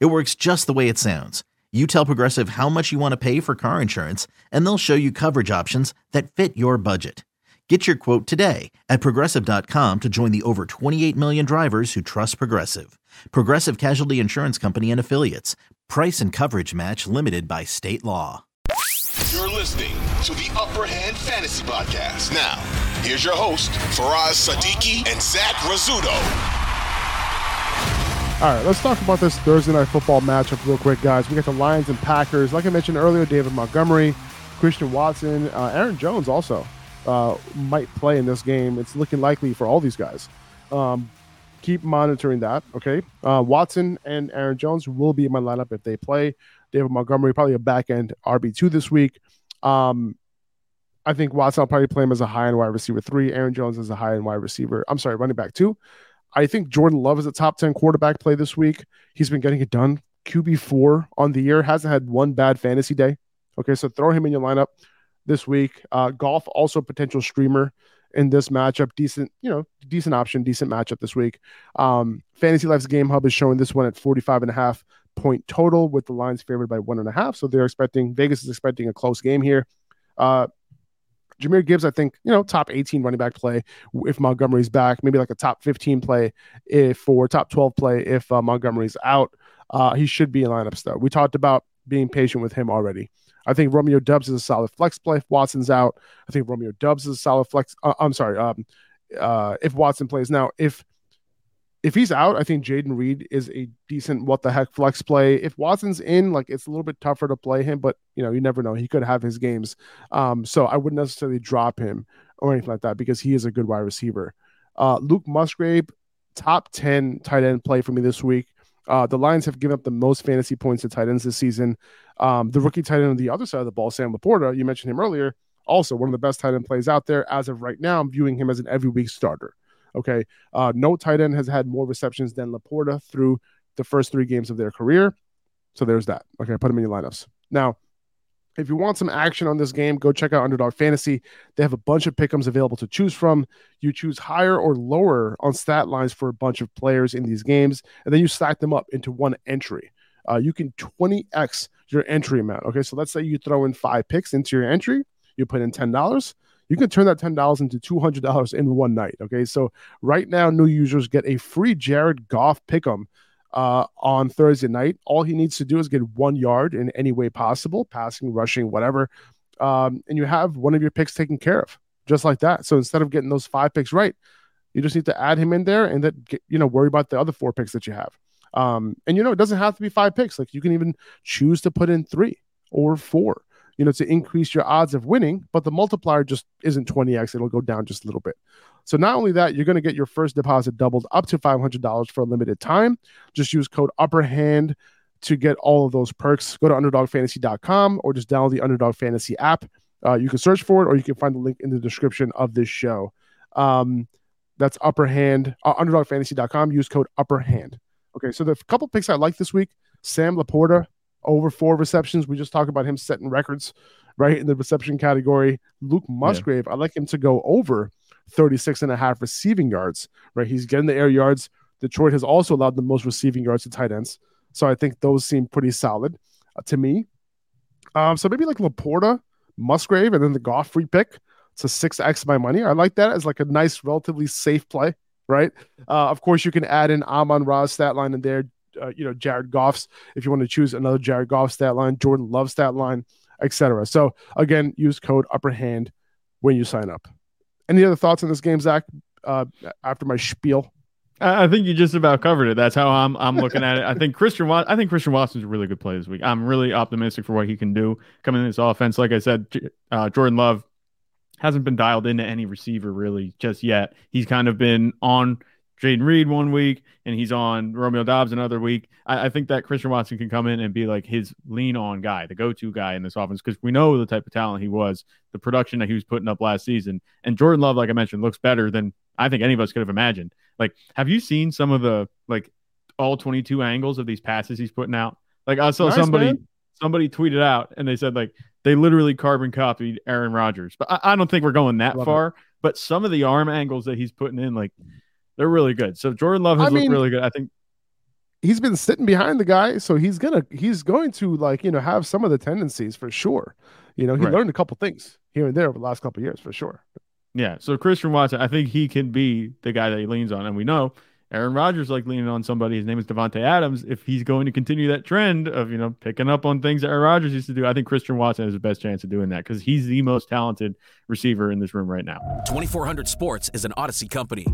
It works just the way it sounds. You tell Progressive how much you want to pay for car insurance, and they'll show you coverage options that fit your budget. Get your quote today at progressive.com to join the over 28 million drivers who trust Progressive. Progressive Casualty Insurance Company and Affiliates. Price and coverage match limited by state law. You're listening to the Upper Hand Fantasy Podcast. Now, here's your host, Faraz Siddiqi and Zach Rizzuto. All right, let's talk about this Thursday night football matchup real quick, guys. We got the Lions and Packers. Like I mentioned earlier, David Montgomery, Christian Watson, uh, Aaron Jones also uh, might play in this game. It's looking likely for all these guys. Um, keep monitoring that, okay? Uh, Watson and Aaron Jones will be in my lineup if they play. David Montgomery, probably a back end RB2 this week. Um, I think Watson will probably play him as a high end wide receiver three. Aaron Jones as a high end wide receiver. I'm sorry, running back two. I think Jordan Love is a top 10 quarterback play this week. He's been getting it done. QB4 on the year, hasn't had one bad fantasy day. Okay, so throw him in your lineup this week. Uh, Goff also potential streamer in this matchup. Decent, you know, decent option, decent matchup this week. Um, Fantasy Life's Game Hub is showing this one at 45 and a half point total with the lines favored by one and a half. So they're expecting Vegas is expecting a close game here. Uh, Jahmyr Gibbs, I think, you know, top 18 running back play if Montgomery's back, maybe like a top 15 play if or top 12 play if uh, Montgomery's out. Uh, he should be in lineups though. We talked about being patient with him already. I think Romeo Doubs is a solid flex play if Watson's out. I think Romeo Doubs is a solid flex. Uh, I'm sorry. Um, uh, if Watson plays now, if if he's out, I think Jayden Reed is a decent what the heck flex play. If Watson's in, like it's a little bit tougher to play him, but you know, you never know. He could have his games. Um, so I wouldn't necessarily drop him or anything like that because he is a good wide receiver. Uh, Luke Musgrave, top 10 tight end play for me this week. Uh, the Lions have given up the most fantasy points to tight ends this season. Um, the rookie tight end on the other side of the ball, Sam Laporta, you mentioned him earlier, also one of the best tight end plays out there. As of right now, I'm viewing him as an every week starter. Okay. Uh, no tight end has had more receptions than Laporta through the first three games of their career. So there's that. Okay. Put them in your lineups. Now, if you want some action on this game, go check out Underdog Fantasy. They have a bunch of pickums available to choose from. You choose higher or lower on stat lines for a bunch of players in these games, and then you stack them up into one entry. Uh, you can 20x your entry amount. Okay, so let's say you throw in five picks into your entry, you put in $10 you can turn that $10 into $200 in one night. Okay. So right now, new users get a free Jared Goff pick'em uh, on Thursday night. All he needs to do is get one yard in any way possible, passing, rushing, whatever. Um, and you have one of your picks taken care of just like that. So instead of getting those five picks right, you just need to add him in there and then, get, you know, worry about the other four picks that you have. Um, and, you know, it doesn't have to be five picks. Like you can even choose to put in three or four you know, to increase your odds of winning, but the multiplier just isn't 20x. It'll go down just a little bit. So not only that, you're going to get your first deposit doubled up to $500 for a limited time. Just use code UPPERHAND to get all of those perks. Go to underdogfantasy.com or just download the Underdog Fantasy app. Uh, you can search for it or you can find the link in the description of this show. Um, that's UpperHand, uh, underdogfantasy.com. Use code UpperHand. Okay, so the couple picks I like this week Sam Laporta, over four receptions. We just talked about him setting records right in the reception category. Luke Musgrave, yeah. I like him to go over 36 and a half receiving yards, right? He's getting the air yards. Detroit has also allowed the most receiving yards to tight ends. So I think those seem pretty solid uh, to me. Um, so maybe like Laporta, Musgrave, and then the Goff free pick. It's a 6x my money. I like that as like a nice, relatively safe play, right? Uh, of course, you can add in Amon-Ra's stat line in there uh, you know Jared Goff's if you want to choose another Jared Goff stat line, Jordan Love stat line, etc. So again, use code Upper Hand when you sign up. Any other thoughts on this game, Zach? Uh, after my spiel. I think you just about covered it. That's how I'm I'm looking at it. I think Christian I think Christian Watson's a really good play this week. I'm really optimistic for what he can do coming in this offense. Like I said, uh, Jordan Love hasn't been dialed into any receiver really just yet. He's kind of been on Jayden Reed one week and he's on Romeo Doubs another week. I, I, think that Christian Watson can come in and be like his lean on guy, the go to guy in this offense, because we know the type of talent he was, the production that he was putting up last season. And Jordan Love, like I mentioned, looks better than I think any of us could have imagined. Like, have you seen some of the like all 22 angles of these passes he's putting out? Like I saw nice, somebody man. somebody tweeted out and they said like they literally carbon copied Aaron Rodgers. But I, I don't think we're going that Love far. It. But some of the arm angles that he's putting in, like they're really good. So Jordan Love has I looked mean, really good. I think he's been sitting behind the guy, so he's gonna he's going to like you know have some of the tendencies for sure. You know, he right. learned a couple things here and there over the last couple years for sure. Yeah. So Christian Watson, I think he can be the guy that he leans on, and we know Aaron Rodgers like leaning on somebody. His name is Davante Adams. If he's going to continue that trend of you know picking up on things that Aaron Rodgers used to do, I think Christian Watson has the best chance of doing that because he's the most talented receiver in this room right now. Twenty four hundred Sports is an Audacy company.